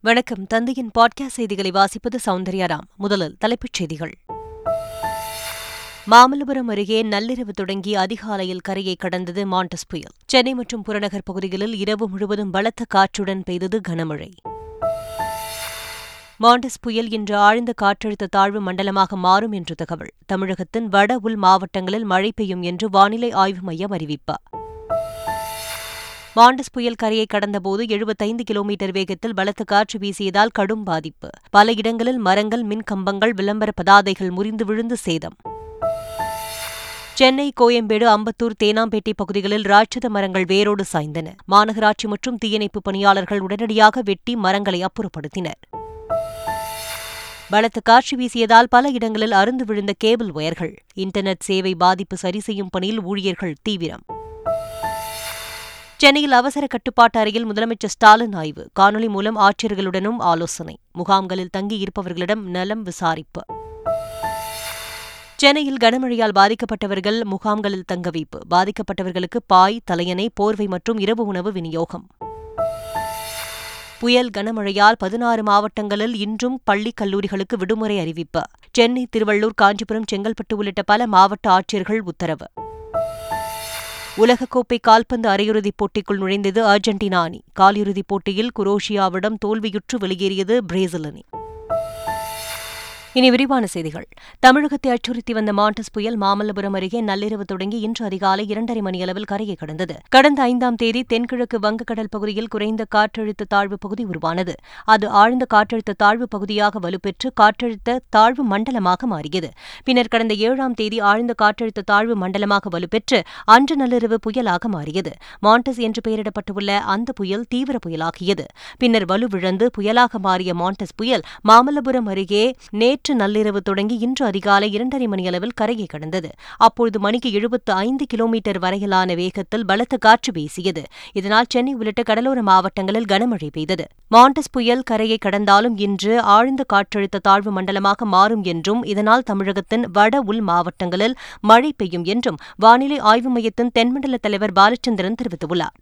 வணக்கம். தந்தையின் பாட்காஸ்ட் செய்திகளை வாசிப்பது சௌந்தர்யாராம் முதலில் தலைப்புச் செய்திகள். மாமல்லபுரம் அருகே நள்ளிரவு தொடங்கி அதிகாலையில் கரையை கடந்தது மாண்டஸ் புயல். சென்னை மற்றும் புறநகர் பகுதிகளில் இரவு முழுவதும் பலத்த காற்றுடன் பெய்தது கனமழை. மாண்டஸ் புயல் இன்று ஆழ்ந்த காற்றழுத்த தாழ்வு மண்டலமாக மாறும் என்று தகவல். தமிழகத்தின் வட உள் மாவட்டங்களில் மழை பெய்யும் என்று வானிலை ஆய்வு மையம் அறிவிப்பார் மாண்டஸ் புயல் கரையை கடந்தபோது எழுபத்தைந்து கிலோமீட்டர் வேகத்தில் பலத்த காற்று வீசியதால் கடும் பாதிப்பு. பல இடங்களில் மரங்கள் மின் கம்பங்கள் விளம்பர பதாதைகள் முறிந்து விழுந்து சேதம். சென்னை கோயம்பேடு அம்பத்தூர் தேனாம்பேட்டை பகுதிகளில் ராட்சத மரங்கள் வேரோடு சாய்ந்தன. மாநகராட்சி மற்றும் தீயணைப்பு பணியாளர்கள் உடனடியாக வெட்டி மரங்களை அப்புறப்படுத்தினர். பலத்த காற்று வீசியதால் பல இடங்களில் அருந்து விழுந்த கேபிள் ஒயர்கள். இன்டர்நெட் சேவை பாதிப்பு சரி செய்யும் பணியில் ஊழியர்கள் தீவிரம். சென்னையில் அவசர கட்டுப்பாட்டு அறையில் முதலமைச்சர் ஸ்டாலின் ஆய்வு. காணொலி மூலம் ஆட்சியர்களுடனும் ஆலோசனை. முகாம்களில் தங்கியிருப்பவர்களிடம் நலம் விசாரிப்பு. சென்னையில் கனமழையால் பாதிக்கப்பட்டவர்கள் முகாம்களில் தங்க வைப்பு. பாதிக்கப்பட்டவர்களுக்கு பாய் தலையணை போர்வை மற்றும் இரவு உணவு விநியோகம். புயல் கனமழையால் பதினாறு மாவட்டங்களில் இன்றும் பள்ளி கல்லூரிகளுக்கு விடுமுறை அறிவிப்பு. சென்னை திருவள்ளூர் காஞ்சிபுரம் செங்கல்பட்டு உள்ளிட்ட பல மாவட்ட ஆட்சியர்கள் உத்தரவு. உலகக்கோப்பை கால்பந்து அரையிறுதிப் போட்டிக்குள் நுழைந்தது அர்ஜென்டினா அணி. காலிறுதிப் போட்டியில் குரோஷியாவிடம் தோல்வியுற்று வெளியேறியது பிரேசில் அணி. இனி விரிவான செய்திகள். தமிழகத்தை அச்சுறுத்தி வந்த மாண்டஸ் புயல் மாமல்லபுரம் அருகே நள்ளிரவு தொடங்கி இன்று அதிகாலை இரண்டரை மணியளவில் கரையை கடந்தது. கடந்த ஐந்தாம் தேதி தென்கிழக்கு வங்கக்கடல் பகுதியில் குறைந்த காற்றழுத்த தாழ்வு பகுதி உருவானது. அது ஆழ்ந்த காற்றழுத்த தாழ்வு பகுதியாக வலுப்பெற்று காற்றழுத்த தாழ்வு மண்டலமாக மாறியது. பின்னர் கடந்த ஏழாம் தேதி ஆழ்ந்த காற்றழுத்த தாழ்வு மண்டலமாக வலுப்பெற்று அன்று நள்ளிரவு புயலாக மாறியது. மாண்டஸ் என்று பெயரிடப்பட்டுள்ள அந்த புயல் தீவிர புயலாகியது. பின்னர் வலுவிழந்து புயலாக மாறிய மாண்டஸ் புயல் மாமல்லபுரம் அருகே நேற்று நள்ளிரவு தொடங்கி இன்று அதிகாலை இரண்டரை மணியளவில் கரையை கடந்தது. அப்பொழுது மணிக்கு எழுபத்து ஐந்து கிலோமீட்டர் வரையிலான வேகத்தில் பலத்த காற்று வீசியது. இதனால் சென்னை உள்ளிட்ட கடலோர மாவட்டங்களில் கனமழை பெய்தது. மாண்டஸ் புயல் கரையை கடந்தாலும் இன்று ஆழ்ந்த காற்றழுத்த தாழ்வு மண்டலமாக மாறும் என்றும் இதனால் தமிழகத்தின் வட உள் மாவட்டங்களில் மழை பெய்யும் என்றும் வானிலை ஆய்வு மையத்தின் தென்மண்டல தலைவர் பாலச்சந்திரன் தெரிவித்துள்ளார்.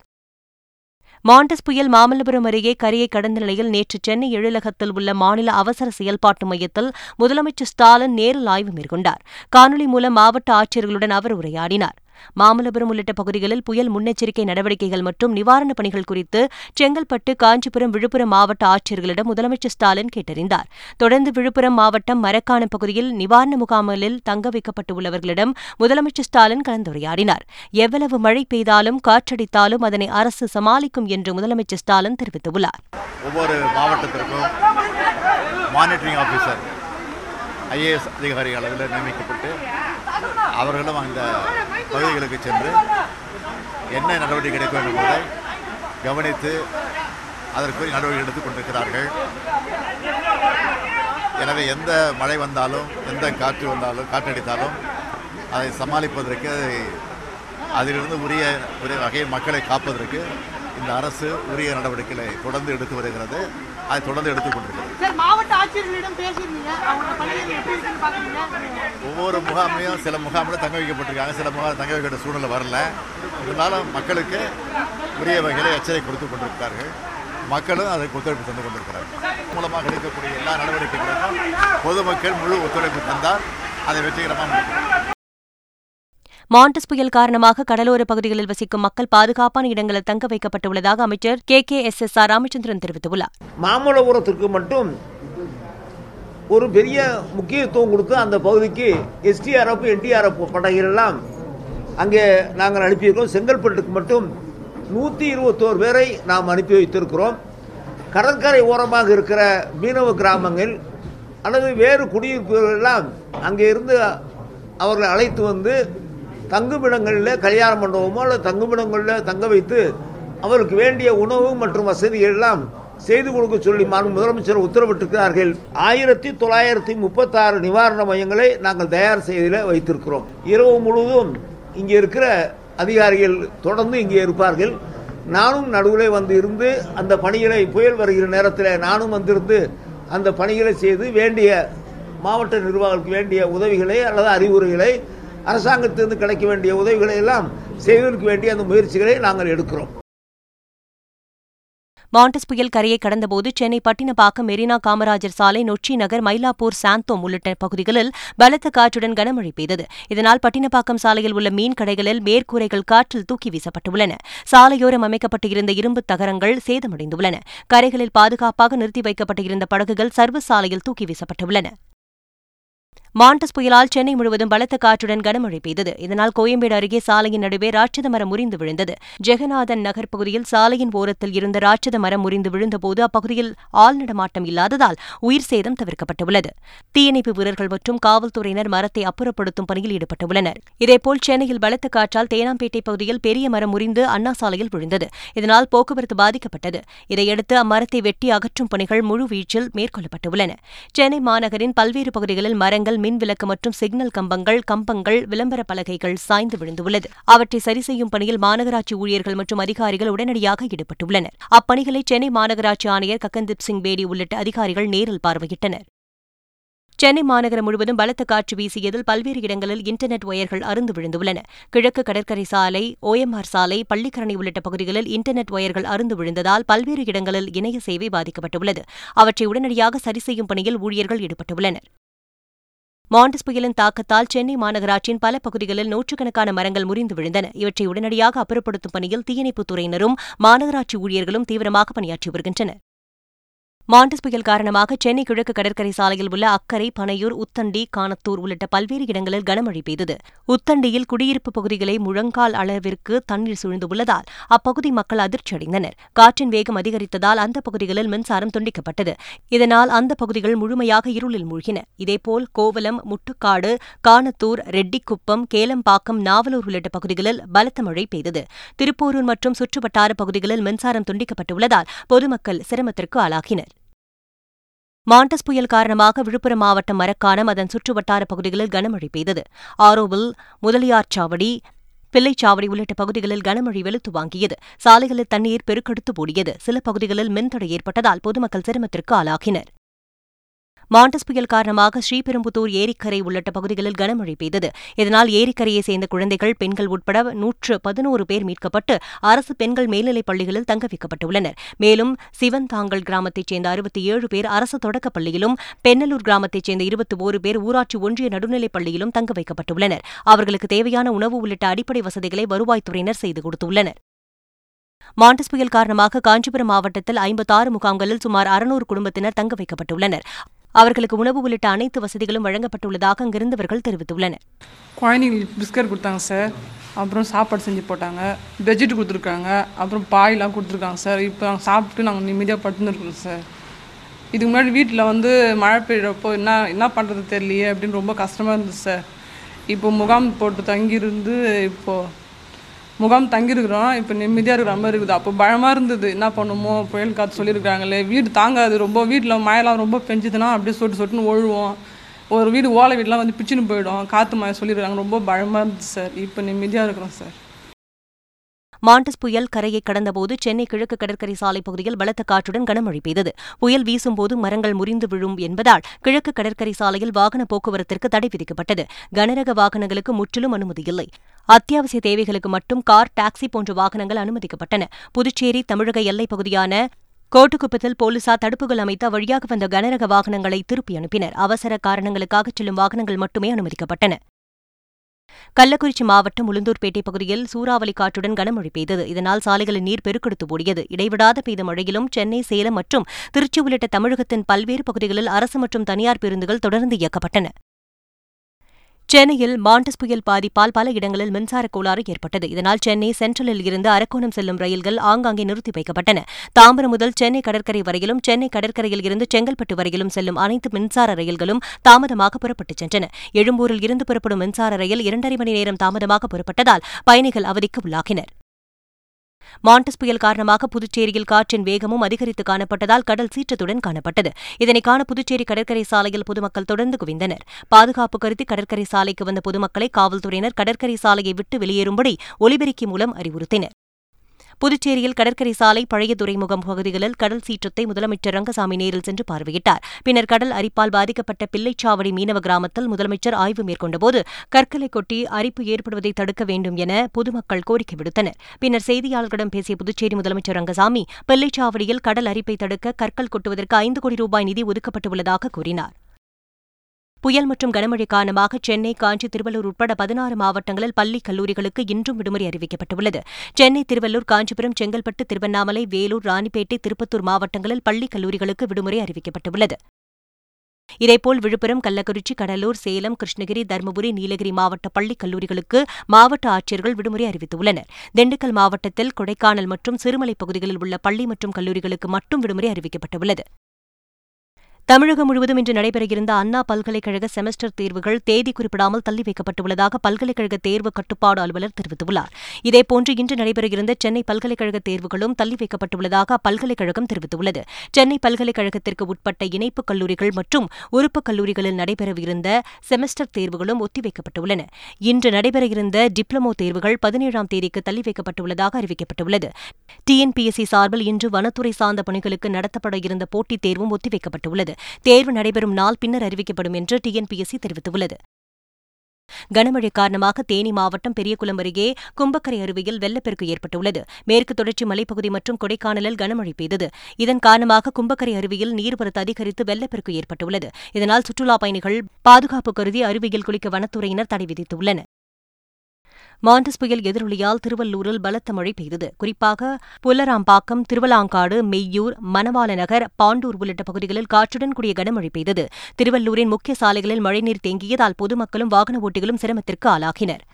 மாண்டஸ் புயல் மாமல்லபுரம் அருகே கரையை கடந்த நிலையில் நேற்று சென்னை எழிலகத்தில் உள்ள மாநில அவசர செயல்பாட்டு மையத்தில் முதலமைச்சர் ஸ்டாலின் நேரில் ஆய்வு மேற்கொண்டார். காணொலி மூலம் மாவட்ட ஆட்சியர்களுடன் அவர் உரையாடினார். மாமல்லபுரம் உள்ளிட்ட பகுதிகளில் புயல் முன்னெச்சரிக்கை நடவடிக்கைகள் மற்றும் நிவாரணப் பணிகள் குறித்து செங்கல்பட்டு காஞ்சிபுரம் விழுப்புரம் மாவட்ட ஆட்சியர்களிடம் முதலமைச்சர் ஸ்டாலின் கேட்டறிந்தார். தொடர்ந்து விழுப்புரம் மாவட்டம் மரக்காணம் பகுதியில் நிவாரண முகாம்களில் தங்க வைக்கப்பட்டுள்ளவர்களிடம் முதலமைச்சர் ஸ்டாலின் கலந்துரையாடினார். எவ்வளவு மழை பெய்தாலும் காற்றடித்தாலும் அதனை அரசு சமாளிக்கும் என்று முதலமைச்சர் ஸ்டாலின் தெரிவித்துள்ளார். ஒவ்வொரு மாவட்டத்திற்கும் மானிட்டரிங் ஆஃபீஸர் ஐஏஎஸ் அதிகாரி அளவில் நியமிக்கப்பட்டு அவர்களும் அந்த பகுதிகளுக்கு சென்று என்ன நடவடிக்கை எடுக்க வேண்டும் என்பதை கவனித்து அதற்குரிய நடவடிக்கை எடுத்துக் கொண்டிருக்கிறார்கள். எனவே எந்த மழை வந்தாலும் எந்த காற்று வந்தாலும் காற்றடித்தாலும் அதை சமாளிப்பதற்கு அதிலிருந்து உரிய உரிய வகையில் மக்களை காப்பதற்கு இந்த அரசு உரிய நடவடிக்கைகளை தொடர்ந்து எடுத்து வருகிறது. அதை தொடர்ந்து எடுத்துக் கொண்டிருக்கிறது. சார் மாவட்ட ஆட்சியர்களிடம் பேசியிருந்தீங்க. அவங்க பணிகள் எப்படி இருக்குன்னு பாக்குறீங்க ஒவ்வொரு முகாமையும் சில முகாமில் தங்க வைக்கப்பட்டிருக்காங்க. சில முகாம் தங்க வைக்கிற சூழ்நிலை வரல. இருந்தாலும் மக்களுக்கு உரிய வகையில் எச்சரிக்கை கொடுத்து கொண்டிருக்கிறார்கள். மக்களும் அதற்கு ஒத்துழைப்பு தந்து கொண்டிருக்கிறார்கள். மூலமாக எடுக்கக்கூடிய எல்லா நடவடிக்கைகளுக்கும் பொதுமக்கள் முழு ஒத்துழைப்பு தந்தால் அதை வெற்றிகரமாக முடிக்கும். மாண்டஸ் புயல் காரணமாக கடலோர பகுதிகளில் வசிக்கும் மக்கள் பாதுகாப்பான இடங்களில் தங்க வைக்கப்பட்டுள்ளதாக அமைச்சர் K. K. S. S. R. Ramachandran தெரிவித்துள்ளார். மாமல்லபுரத்திற்கு மட்டும் ஒரு பெரிய முக்கியத்துவம் கொடுத்து அந்த பகுதிக்கு எஸ்டிஆர்எஃப் என்டிஆர்எஃப் படைகள் எல்லாம் அங்கே நாங்கள் அனுப்பியிருக்கிறோம். செங்கல்பட்டுக்கு மட்டும் நூற்றி இருபத்தோரு பேரை நாம் அனுப்பி வைத்திருக்கிறோம். கடற்கரை ஓரமாக இருக்கிற மீனவ கிராமங்கள் அல்லது வேறு குடியிருப்புகள் எல்லாம் அங்கே இருந்து அவர்களை அழைத்து வந்து தங்குமிடங்களில் கல்யாண மண்டபமோ அல்லது தங்குமிடங்களில் தங்க வைத்து அவருக்கு வேண்டிய உணவு மற்றும் வசதிகள் எல்லாம் செய்து கொடுக்க சொல்லி மாண்பு முதலமைச்சர் உத்தரவிட்டிருக்கிறார்கள். ஆயிரத்தி தொள்ளாயிரத்தி முப்பத்தாறு நிவாரண மையங்களை நாங்கள் தயார் செய்தியில் வைத்திருக்கிறோம். இரவு முழுவதும் இங்கே இருக்கிற அதிகாரிகள் தொடர்ந்து இங்கே இருப்பார்கள். நானும் நடுவில் வந்து இருந்து அந்த பணிகளை புயல் வருகிற நேரத்தில் நானும் வந்திருந்து அந்த பணிகளை செய்து வேண்டிய மாவட்ட நிர்வாகத்துக்கு வேண்டிய உதவிகளை அல்லது அறிவுரைகளை அரசாங்கத்திலிருந்து கிடைக்க வேண்டிய உதவிகளை எல்லாம் செய்வதற்கு வேண்டிய அந்த முயற்சிகளை நாங்கள் எடுக்கிறோம். மாண்டஸ் புயல் கரையை கடந்தபோது சென்னை பட்டினப்பாக்கம் மெரினா காமராஜர் சாலை நொச்சி நகர் மயிலாப்பூர் சாந்தோம் உள்ளிட்ட பகுதிகளில் பலத்த காற்றுடன் கனமழை பெய்தது. இதனால் பட்டினப்பாக்கம் சாலையில் உள்ள மீன் கடைகளில் மேற்கூரைகள் காற்றில் தூக்கி வீசப்பட்டுள்ளன. சாலையோரம் அமைக்கப்பட்டு இருந்த இரும்பு தகரங்கள் சேதமடைந்துள்ளன. கரைகளில் பாதுகாப்பாக நிறுத்தி வைக்கப்பட்டிருந்த படகுகள் சர்வ சாலையில் தூக்கி வீசப்பட்டுள்ளன. மாண்டஸ் புயலால் சென்னை முழுவதும் பலத்த காற்றுடன் கனமழை பெய்தது. இதனால் கோயம்பேடு அருகே சாலையின் நடுவே ராட்சத மரம் முறிந்து விழுந்தது. ஜெகநாதன் நகர் பகுதியில் சாலையின் ஓரத்தில் இருந்த ராட்சத மரம் முறிந்து விழுந்தபோது அப்பகுதியில் ஆள் நடமாட்டம் இல்லாததால் உயிர் சேதம் தவிர்க்கப்பட்டுள்ளது. தீயணைப்பு வீரர்கள் மற்றும் காவல்துறையினர் மரத்தை அப்புறப்படுத்தும் பணியில் ஈடுபட்டுள்ளனர். இதேபோல் சென்னையில் பலத்த காற்றால் தேனாம்பேட்டை பகுதியில் பெரிய மரம் முறிந்து அண்ணா சாலையில் விழுந்தது. இதனால் போக்குவரத்து பாதிக்கப்பட்டது. இதையடுத்து அம்மரத்தை வெட்டி அகற்றும் பணிகள் முழுவீச்சில் மேற்கொள்ளப்பட்டுள்ளன. சென்னை மாநகரின் பல்வேறு பகுதிகளில் மரங்கள் மின் விளக்கு மற்றும் சிக்னல் கம்பங்கள் கம்பங்கள் விளம்பர பலகைகள் சாய்ந்து விழுந்துள்ளது. அவற்றை சரி செய்யும் பணியில் மாநகராட்சி ஊழியர்கள் மற்றும் அதிகாரிகள் உடனடியாக ஈடுபட்டுள்ளனர். அப்பணிகளை சென்னை மாநகராட்சி ஆணையர் ககன்தீப் சிங் பேடி உள்ளிட்ட அதிகாரிகள் நேரில் பார்வையிட்டனர். சென்னை மாநகரம் முழுவதும் பலத்த காற்று வீசியதில் பல்வேறு இடங்களில் இன்டர்நெட் ஒயர்கள் அறுந்து விழுந்துள்ளன. கிழக்கு கடற்கரை சாலை ஓஎம்ஆர் சாலை பள்ளிக்கரணை உள்ளிட்ட பகுதிகளில் இன்டர்நெட் ஒயர்கள் அறுந்து விழுந்ததால் பல்வேறு இடங்களில் இணைய சேவை பாதிக்கப்பட்டுள்ளது. அவற்றை உடனடியாக சரி செய்யும் பணியில் ஊழியர்கள் ஈடுபட்டுள்ளனர். மாண்டஸ் புயலின் தாக்கத்தால் சென்னை மாநகராட்சியின் பல பகுதிகளில் நூற்றுக்கணக்கான மரங்கள் முறிந்து விழுந்தன. இவற்றை உடனடியாக அப்புறப்படுத்தும் பணியில் தீயணைப்புத் துறையினரும் மாநகராட்சி ஊழியர்களும் தீவிரமாக பணியாற்றி வருகின்றனர். மாண்டஸ் புயல் காரணமாக சென்னை கிழக்கு கடற்கரை சாலையில் உள்ள அக்கரை பனையூர் உத்தண்டி கானத்தூர் உள்ளிட்ட பல்வேறு இடங்களில் கனமழை பெய்தது. உத்தண்டியில் குடியிருப்பு பகுதிகளை முழங்கால் அளவிற்கு தண்ணீர் சூழ்ந்துள்ளதால் அப்பகுதி மக்கள் அதிர்ச்சியடைந்தனர் காற்றின் வேகம் அதிகரித்ததால் அந்த பகுதிகளில் மின்சாரம் துண்டிக்கப்பட்டது. இதனால் அந்த பகுதிகள் முழுமையாக இருளில் மூழ்கின. இதேபோல் கோவலம் முட்டுக்காடு கானத்தூர் ரெட்டிக்குப்பம் கேலம்பாக்கம் நாவலூர் உள்ளிட்ட பகுதிகளில் பலத்த மழை பெய்தது. திருப்போரூர் மற்றும் சுற்றுவட்டார பகுதிகளில் மின்சாரம் துண்டிக்கப்பட்டுள்ளதால் பொதுமக்கள் சிரமத்திற்கு ஆளாகினர். மாண்டஸ் புயல் காரணமாக விழுப்புரம் மாவட்டம் மரக்காணம் அதன் சுற்றுவட்டார பகுதிகளில் கனமழை பெய்தது. ஆரோவில் முதலியார்சாவடி பிள்ளைச்சாவடி உள்ளிட்ட பகுதிகளில் கனமழை வெளுத்து வாங்கியது. சாலைகளில் தண்ணீர் பெருக்கெடுத்து ஓடியது. சில பகுதிகளில் மின்தடை ஏற்பட்டதால் பொதுமக்கள் சிரமத்திற்கு ஆளாகினர். மாண்டஸ் புயல் காரணமாக ஸ்ரீபெரும்புத்தூர் ஏரிக்கரை உள்ளிட்ட பகுதிகளில் கனமழை பெய்தது. இதனால் ஏரிக்கரையை சேர்ந்த குழந்தைகள் பெண்கள் உட்பட நூற்று பதினோரு பேர் மீட்கப்பட்டு அரசு பெண்கள் மேல்நிலைப் பள்ளிகளில் தங்க வைக்கப்பட்டுள்ளனர். மேலும் சிவன்தாங்கல் கிராமத்தைச் சேர்ந்த அறுபத்தி ஏழு பேர் அரசு தொடக்கப் பள்ளியிலும் பெண்ணலூர் கிராமத்தைச் சேர்ந்த இருபத்தி ஓரு பேர் ஊராட்சி ஒன்றிய நடுநிலைப் பள்ளியிலும் தங்க வைக்கப்பட்டுள்ளனர். அவர்களுக்கு தேவையான உணவு உள்ளிட்ட அடிப்படை வசதிகளை வருவாய்த்துறையினர் செய்து கொடுத்துள்ளனர். மாண்டஸ் புயல் காரணமாக காஞ்சிபுரம் மாவட்டத்தில் ஐம்பத்தாறு முகாம்களில் சுமார் அறுநூறு குடும்பத்தினர் தங்க வைக்கப்பட்டுள்ளனர். அவர்களுக்கு உணவு உள்ளிட்ட அனைத்து வசதிகளும் வழங்கப்பட்டுள்ளதாக அங்கிருந்தவர்கள் தெரிவித்துள்ளனர். குழந்தைங்களுக்கு பிஸ்கட் கொடுத்தாங்க சார். அப்புறம் சாப்பாடு செஞ்சு போட்டாங்க. பெட்ஷீட் கொடுத்துருக்காங்க. அப்புறம் பாயெலாம் கொடுத்துருக்காங்க சார். இப்போ நாங்கள் சாப்பிட்டு நாங்கள் நிம்மதியாக படுத்துருக்கோம் சார். இதுக்கு முன்னாடி வீட்டில் வந்து மழை பெய்யறப்போ என்ன என்ன பண்ணுறது தெரியலையே அப்படின்னு ரொம்ப கஷ்டமாக இருந்துச்சு சார். இப்போ முகாம் போட்டு தங்கியிருந்து இப்போது முகாம் தங்கியிருக்கிறோம். இப்போ நிம்மதியாக இருக்கிற மாதிரி இருக்குது. அப்போ பயமாக இருந்தது. என்ன பண்ணுமோ? புயல் காற்று சொல்லியிருக்காங்களே வீடு தாங்காது. ரொம்ப வீட்டில் மழைலாம் ரொம்ப பெஞ்சுதுன்னா அப்படியே சொட்டு சொட்டுன்னு ஒழுவோம். ஒரு வீடு ஓலை வீடெலாம் வந்து பிச்சுன்னு போயிடும். காற்று மழை சொல்லியிருக்காங்க ரொம்ப பயமாக இருந்துச்சு சார். இப்போ நிம்மதியாக இருக்கிறோம் சார். மாண்டஸ் புயல் கரையை கடந்தபோது சென்னை கிழக்கு கடற்கரை சாலை பகுதியில் பலத்த காற்றுடன் கனமழை பெய்தது. புயல் வீசும்போது மரங்கள் முறிந்து விழும் என்பதால் கிழக்கு கடற்கரை சாலையில் வாகன போக்குவரத்திற்கு தடை விதிக்கப்பட்டது. கனரக வாகனங்களுக்கு முற்றிலும் அனுமதி இல்லை. அத்தியாவசிய தேவைகளுக்கு மட்டும் கார் டாக்ஸி போன்ற வாகனங்கள் அனுமதிக்கப்பட்டன. புதுச்சேரி தமிழக எல்லைப் பகுதியான கோட்டுக்குப்பத்தில் போலீசார் தடுப்புகள் அமைத்து வழியாக வந்த கனரக வாகனங்களை திருப்பி அனுப்பினர். அவசர காரணங்களுக்காக செல்லும் வாகனங்கள் மட்டுமே அனுமதிக்கப்பட்டன. கள்ளக்குறிச்சி மாவட்டம் உளுந்தூர்பேட்டை பகுதியில் சூறாவளி காற்றுடன் கனமழை பெய்தது. இதனால் சாலைகளில் நீர் பெருக்கெடுத்து ஓடியது. இடைவிடாத பெய்த மழையிலும் சென்னை சேலம் மற்றும் திருச்சி உள்ளிட்ட தமிழகத்தின் பல்வேறு பகுதிகளில் அரசு மற்றும் தனியார் பேருந்துகள் தொடர்ந்து இயக்கப்பட்டன. சென்னையில் மாண்டஸ் புயல் பாதிப்பால் பல இடங்களில் மின்சார கோளாறு ஏற்பட்டது. இதனால் சென்னை சென்ட்ரலில் இருந்து அரக்கோணம் செல்லும் ரயில்கள் ஆங்காங்கே நிறுத்தி வைக்கப்பட்டன. தாம்பரம் முதல் சென்னை கடற்கரை வரையிலும் சென்னை கடற்கரையில் இருந்து செங்கல்பட்டு வரையிலும் செல்லும் அனைத்து மின்சார ரயில்களும் தாமதமாக புறப்பட்டுச் சென்றன. எழும்பூரில் இருந்து புறப்படும் மின்சார ரயில் இரண்டரை மணி நேரம் தாமதமாக புறப்பட்டதால் பயணிகள் அவதிக்கு உள்ளாகினர். மாண்டஸ் புயல் காரணமாக புதுச்சேரியில் காற்றின் வேகமும் அதிகரித்து காணப்பட்டதால் கடல் சீற்றத்துடன் காணப்பட்டது. இதனை காண புதுச்சேரி கடற்கரை சாலையில் பொதுமக்கள் தொடர்ந்து குவிந்தனர். பாதுகாப்பு கருதி கடற்கரை சாலைக்கு வந்த பொதுமக்களை காவல்துறையினர் கடற்கரை சாலையை விட்டு வெளியேறும்படி ஒலிபெருக்கி மூலம் அறிவுறுத்தினர். புதுச்சேரியில் கடற்கரை சாலை பழைய துறைமுகம் பகுதிகளில் கடல் சீற்றத்தை முதலமைச்சர் ரங்கசாமி நேரில் சென்று பார்வையிட்டார். பின்னர் கடல் அரிப்பால் பாதிக்கப்பட்ட பிள்ளைச்சாவடி மீனவ கிராமத்தில் முதலமைச்சர் ஆய்வு மேற்கொண்டபோது கற்களை கொட்டி அரிப்பு ஏற்படுவதை தடுக்க வேண்டும் என பொதுமக்கள் கோரிக்கை விடுத்தனர். பின்னர் செய்தியாளர்களிடம் பேசிய புதுச்சேரி முதலமைச்சர் ரங்கசாமி பிள்ளைச்சாவடியில் கடல் அரிப்பை தடுக்க கற்கள் கொட்டுவதற்கு ஐந்து கோடி ரூபாய் நிதி ஒதுக்கப்பட்டுள்ளதாக கூறினார். புயல் மற்றும் கனமழை காரணமாக சென்னை காஞ்சி திருவள்ளூர் உட்பட பதினாறு மாவட்டங்களில் பள்ளி கல்லூரிகளுக்கு இன்றும் விடுமுறை அறிவிக்கப்பட்டுள்ளது. சென்னை திருவள்ளூர் காஞ்சிபுரம் செங்கல்பட்டு திருவண்ணாமலை வேலூர் ராணிப்பேட்டை திருப்பத்தூர் மாவட்டங்களில் பள்ளி கல்லூரிகளுக்கு விடுமுறை அறிவிக்கப்பட்டுள்ளது. இதேபோல் விழுப்புரம் கள்ளக்குறிச்சி கடலூர் சேலம் கிருஷ்ணகிரி தருமபுரி நீலகிரி மாவட்ட பள்ளிக் கல்லூரிகளுக்கு மாவட்ட ஆட்சியர்கள் விடுமுறை அறிவித்துள்ளனர். திண்டுக்கல் மாவட்டத்தில் கொடைக்கானல் மற்றும் சிறுமலை பகுதிகளில் உள்ள பள்ளி மற்றும் கல்லூரிகளுக்கு மட்டும் விடுமுறை அறிவிக்கப்பட்டுள்ளது. தமிழகம் முழுவதும் இன்று நடைபெறவிருந்த அண்ணா பல்கலைக்கழக செமஸ்டர் தேர்வுகள் தேதி குறிப்பிடாமல் தள்ளி வைக்கப்பட்டுள்ளதாக பல்கலைக்கழக தேர்வு கட்டுப்பாடு அலுவலர் தெரிவித்துள்ளார். இதேபோன்று இன்று நடைபெறவிருந்த சென்னை பல்கலைக்கழக தேர்வுகளும் தள்ளி வைக்கப்பட்டுள்ளதாக அப்பல்கலைக்கழகம் தெரிவித்துள்ளது. சென்னை பல்கலைக்கழகத்திற்கு உட்பட்ட இணைப்பு கல்லூரிகள் மற்றும் உறுப்பு கல்லூரிகளில் நடைபெறவிருந்த செமஸ்டர் தேர்வுகளும் ஒத்திவைக்கப்பட்டுள்ளன இன்று நடைபெறவிருந்த டிப்ளமோ தேர்வுகள் பதினேழாம் தேதிக்கு தள்ளி வைக்கப்பட்டுள்ளதாக அறிவிக்கப்பட்டுள்ளது. டிஎன்பிஎஸ்சி சார்பில் இன்று வனத்துறை சார்ந்த பணிகளுக்கு நடத்தப்பட இருந்த போட்டித் தேர்வும் ஒத்திவைக்கப்பட்டுள்ளது தேர்வு நடைபெறும் நாள் பின்னர் அறிவிக்கப்படும் என்று டிஎன்பிஎஸ்சி தெரிவித்துள்ளது. கனமழை காரணமாக தேனி மாவட்டம் பெரியகுளம் அருகே கும்பக்கரை அருவியில் வெள்ளப்பெருக்கு ஏற்பட்டுள்ளது. மேற்கு தொடர்ச்சி மலைப்பகுதி மற்றும் கொடைக்கானலில் கனமழை பெய்தது. இதன் காரணமாக கும்பக்கரை அருவியில் நீர்வரத்து அதிகரித்து வெள்ளப்பெருக்கு ஏற்பட்டுள்ளது. இதனால் சுற்றுலாப் பயணிகள் பாதுகாப்பு கருதி அருவியில் குளிக்க வனத்துறையினர் தடை விதித்துள்ளனர். மாண்டஸ் புயல் எதிரொலியால் திருவள்ளூரில் பலத்த மழை பெய்தது. குறிப்பாக புல்லராம்பாக்கம் திருவலாங்காடு மெய்யூர் மணவாள நகர் பாண்டூர் உள்ளிட்ட பகுதிகளில் காற்றுடன் கூடிய கனமழை பெய்தது. திருவள்ளூரின் முக்கிய சாலைகளில் மழைநீர் தேங்கியதால் பொதுமக்களும் வாகன ஓட்டிகளும் சிரமத்திற்கு ஆளாகினர்.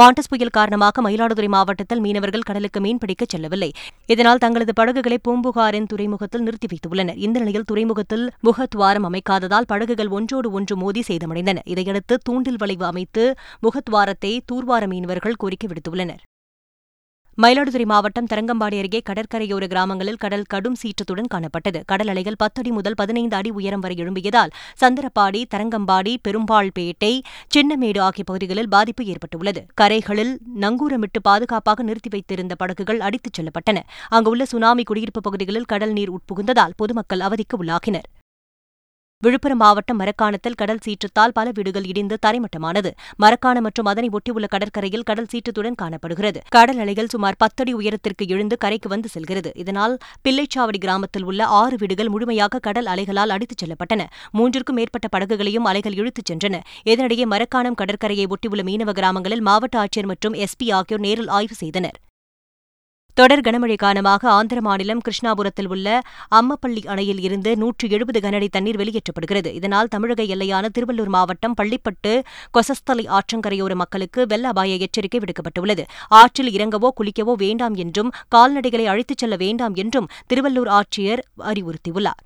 மாண்டஸ் புயல் காரணமாக மயிலாடுதுறை மாவட்டத்தில் மீனவர்கள் கடலுக்கு மீன்பிடிக்கச் செல்லவில்லை. இதனால் தங்களது படகுகளை பூம்புகாரின் துறைமுகத்தில் நிறுத்தி வைத்துள்ளனர். இந்த நிலையில் துறைமுகத்தில் முகத்வாரம் அமைக்காததால் படகுகள் ஒன்றோடு ஒன்று மோதி சேதமடைந்தன. இதையடுத்து தூண்டில் வளைவு அமைத்து முகத்வாரத்தை தூர்வார மீனவர்கள் கோரிக்கை விடுத்துள்ளனர். மயிலாடுதுறை மாவட்டம் தரங்கம்பாடி அருகே கடற்கரையோர கிராமங்களில் கடல் கடும் சீற்றத்துடன் காணப்பட்டது. கடல் அலைகள் பத்தடி முதல் பதினைந்து அடி உயரம் வரை எழும்பியதால் சந்திரப்பாடி தரங்கம்பாடி பெரும்பாள்பேட்டை சின்னமேடு ஆகிய பகுதிகளில் பாதிப்பு ஏற்பட்டுள்ளது. கரைகளில் நங்கூரமிட்டு பாதுகாப்பாக நிறுத்தி வைத்திருந்த படகுகள் அடித்துச் செல்லப்பட்டன. அங்குள்ள சுனாமி குடியிருப்பு பகுதிகளில் கடல் நீர் உட்புகுந்ததால் பொதுமக்கள் அவதிக்கு உள்ளாகினர். விழுப்புரம் மாவட்டம் மரக்காணத்தில் கடல் சீற்றத்தால் பல வீடுகள் இடிந்து தரைமட்டமானது. மரக்காணம் மற்றும் அதனை ஒட்டியுள்ள கடற்கரையில் கடல் சீற்றத்துடன் காணப்படுகிறது. கடல் அலைகள் சுமார் பத்தடி உயரத்திற்கு எழுந்து கரைக்கு வந்து செல்கிறது. இதனால் பிள்ளைச்சாவடி கிராமத்தில் உள்ள ஆறு வீடுகள் முழுமையாக கடல் அலைகளால் அடித்துச் செல்லப்பட்டன. மூன்றிற்கும் மேற்பட்ட படகுகளையும் அலைகள் இழுத்துச் சென்றன. இதனிடையே மரக்காணம் கடற்கரையை ஒட்டியுள்ள மீனவ கிராமங்களில் மாவட்ட ஆட்சியர் மற்றும் எஸ்பி ஆகியோர் நேரில் ஆய்வு செய்தனர். தொடர் கனமழை காரணமாக ஆந்திர மாநிலம் கிருஷ்ணாபுரத்தில் உள்ள அம்மப்பள்ளி அணையில் இருந்து நூற்று எழுபது கனஅடி தண்ணீர் வெளியேற்றப்படுகிறது. இதனால் தமிழக எல்லையான திருவள்ளூர் மாவட்டம் பள்ளிப்பட்டு கொசஸ்தலை ஆற்றங்கரையோர மக்களுக்கு வெள்ள அபாய எச்சரிக்கை விடுக்கப்பட்டுள்ளது. ஆற்றில் இறங்கவோ குளிக்கவோ வேண்டாம் என்றும் கால்நடைகளை அழைத்துச் செல்ல வேண்டாம் என்றும் திருவள்ளூர் ஆட்சியர் அறிவுறுத்தியுள்ளார்.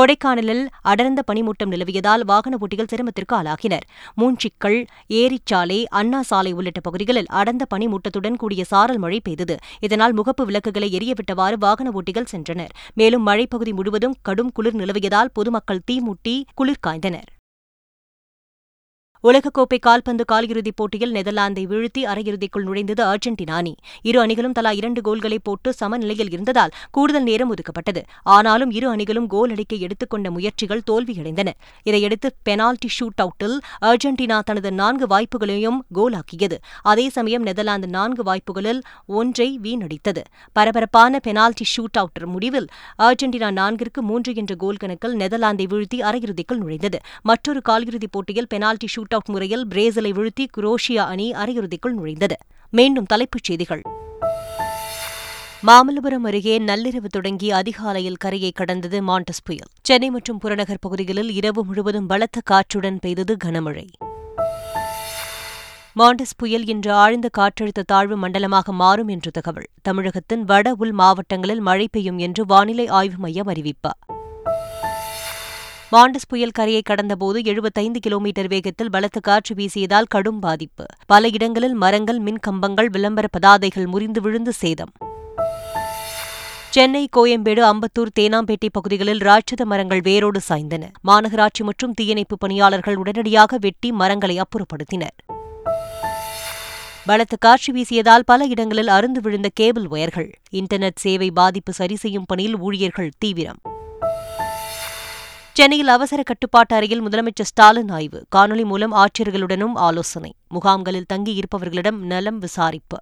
கொடைக்கானலில் அடர்ந்த பனிமூட்டம் நிலவியதால் வாகன ஓட்டிகள் சிரமத்திற்கு ஆளாகினர். மூஞ்சிக்கல் ஏரிச்சாலை அண்ணா சாலை உள்ளிட்ட பகுதிகளில் அடர்ந்த பனிமூட்டத்துடன் கூடிய சாரல் மழை பெய்தது. இதனால் முகப்பு விளக்குகளை எரியவிட்டவாறு வாகன ஓட்டிகள் சென்றனர். மேலும் மழைப்பகுதி முழுவதும் கடும் குளிர் நிலவியதால் பொதுமக்கள் தீமூட்டி குளிர் காய்ந்தனர். உலகக்கோப்பை கால்பந்து காலிறுதிப் போட்டியில் நெதர்லாந்தை வீழ்த்தி அரையிறுதிக்குள் நுழைந்தது அர்ஜென்டினா அணி. இரு அணிகளும் தலா இரண்டு கோல்களை போட்டு சமநிலையில் இருந்ததால் கூடுதல் நேரம் ஒதுக்கப்பட்டது. ஆனாலும் இரு அணிகளும் கோல் அடிக்க எடுத்துக்கொண்ட முயற்சிகள் தோல்வியடைந்தன. இதையடுத்து பெனால்டி ஷூட் அவுட்டில் அர்ஜென்டினா தனது நான்கு வாய்ப்புகளையும் கோலாக்கியது. அதே சமயம் நெதர்லாந்து நான்கு வாய்ப்புகளில் ஒன்றை வீணடித்தது. பரபரப்பான பெனால்டி ஷூட் அவுட் முடிவில் அர்ஜென்டினா நான்கிற்கு மூன்று என்ற கோல் கணக்கில் நெதர்லாந்தை வீழ்த்தி அரையிறுதிக்குள் நுழைந்தது. மற்றொரு காலிறுதிப் போட்டியில் பெனால்டி ஷூட் ஷூட் அவுட் முறையில் பிரேசிலை வீழ்த்தி குரோஷியா அணி அரையிறுதிக்குள் நுழைந்தது. மீண்டும் தலைப்புச் செய்திகள். மாமல்லபுரம் அருகே நள்ளிரவு தொடங்கி அதிகாலையில் கரையை கடந்தது மாண்டஸ் புயல். சென்னை மற்றும் புறநகர் பகுதிகளில் இரவு முழுவதும் பலத்த காற்றுடன் பெய்தது கனமழை. மாண்டஸ் புயல் இன்று ஆழ்ந்த காற்றழுத்த தாழ்வு மண்டலமாக மாறும் என்று தகவல். தமிழகத்தின் வட உள் மாவட்டங்களில் மழை பெய்யும் என்று வானிலை ஆய்வு மையம் அறிவிப்பார் மாண்டஸ் புயல் கரையை கடந்தபோது எழுபத்தைந்து கிலோமீட்டர் வேகத்தில் பலத்த காற்று வீசியதால் கடும் பாதிப்பு. பல இடங்களில் மரங்கள் மின் கம்பங்கள் விளம்பர பதாதைகள் முறிந்து விழுந்து சேதம். சென்னை கோயம்பேடு அம்பத்தூர் தேனாம்பேட்டை பகுதிகளில் ராட்சத மரங்கள் வேரோடு சாய்ந்தன. மாநகராட்சி மற்றும் தீயணைப்பு பணியாளர்கள் உடனடியாக வெட்டி மரங்களை அப்புறப்படுத்தினர். பலத்த காற்று வீசியதால் பல இடங்களில் அருந்து விழுந்த கேபிள் ஒயர்கள். இன்டர்நெட் சேவை பாதிப்பு சரி செய்யும் பணியில் ஊழியர்கள் தீவிரம். சென்னையில் அவசர கட்டுப்பாட்டு அறையில் முதலமைச்சர் ஸ்டாலின் ஆய்வு. காணொலி மூலம் ஆட்சியர்களுடனும் ஆலோசனை. முகாம்களில் தங்கியிருப்பவர்களிடம் நலம் விசாரிப்பு.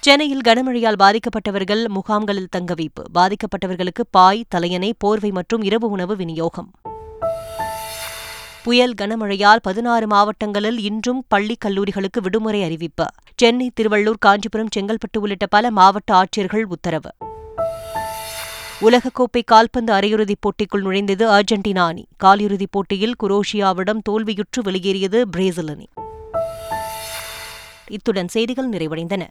சென்னையில் கனமழையால் பாதிக்கப்பட்டவர்கள் முகாம்களில் தங்க வைப்பு. பாதிக்கப்பட்டவர்களுக்கு பாய் தலையணை போர்வை மற்றும் இரவு உணவு விநியோகம். புயல் கனமழையால் பதினாறு மாவட்டங்களில் இன்றும் பள்ளி கல்லூரிகளுக்கு விடுமுறை அறிவிப்பு. சென்னை திருவள்ளூர் காஞ்சிபுரம் செங்கல்பட்டு உள்ளிட்ட பல மாவட்ட ஆட்சியர்கள் உத்தரவு. உலகக்கோப்பை கால்பந்து அரையிறுதிப் போட்டிக்குள் நுழைந்தது அர்ஜென்டினா அணி. காலிறுதிப் போட்டியில் குரோஷியாவிடம் தோல்வியுற்று வெளியேறியது பிரேசில் அணி. இத்துடன் செய்திகள் நிறைவடைந்தன.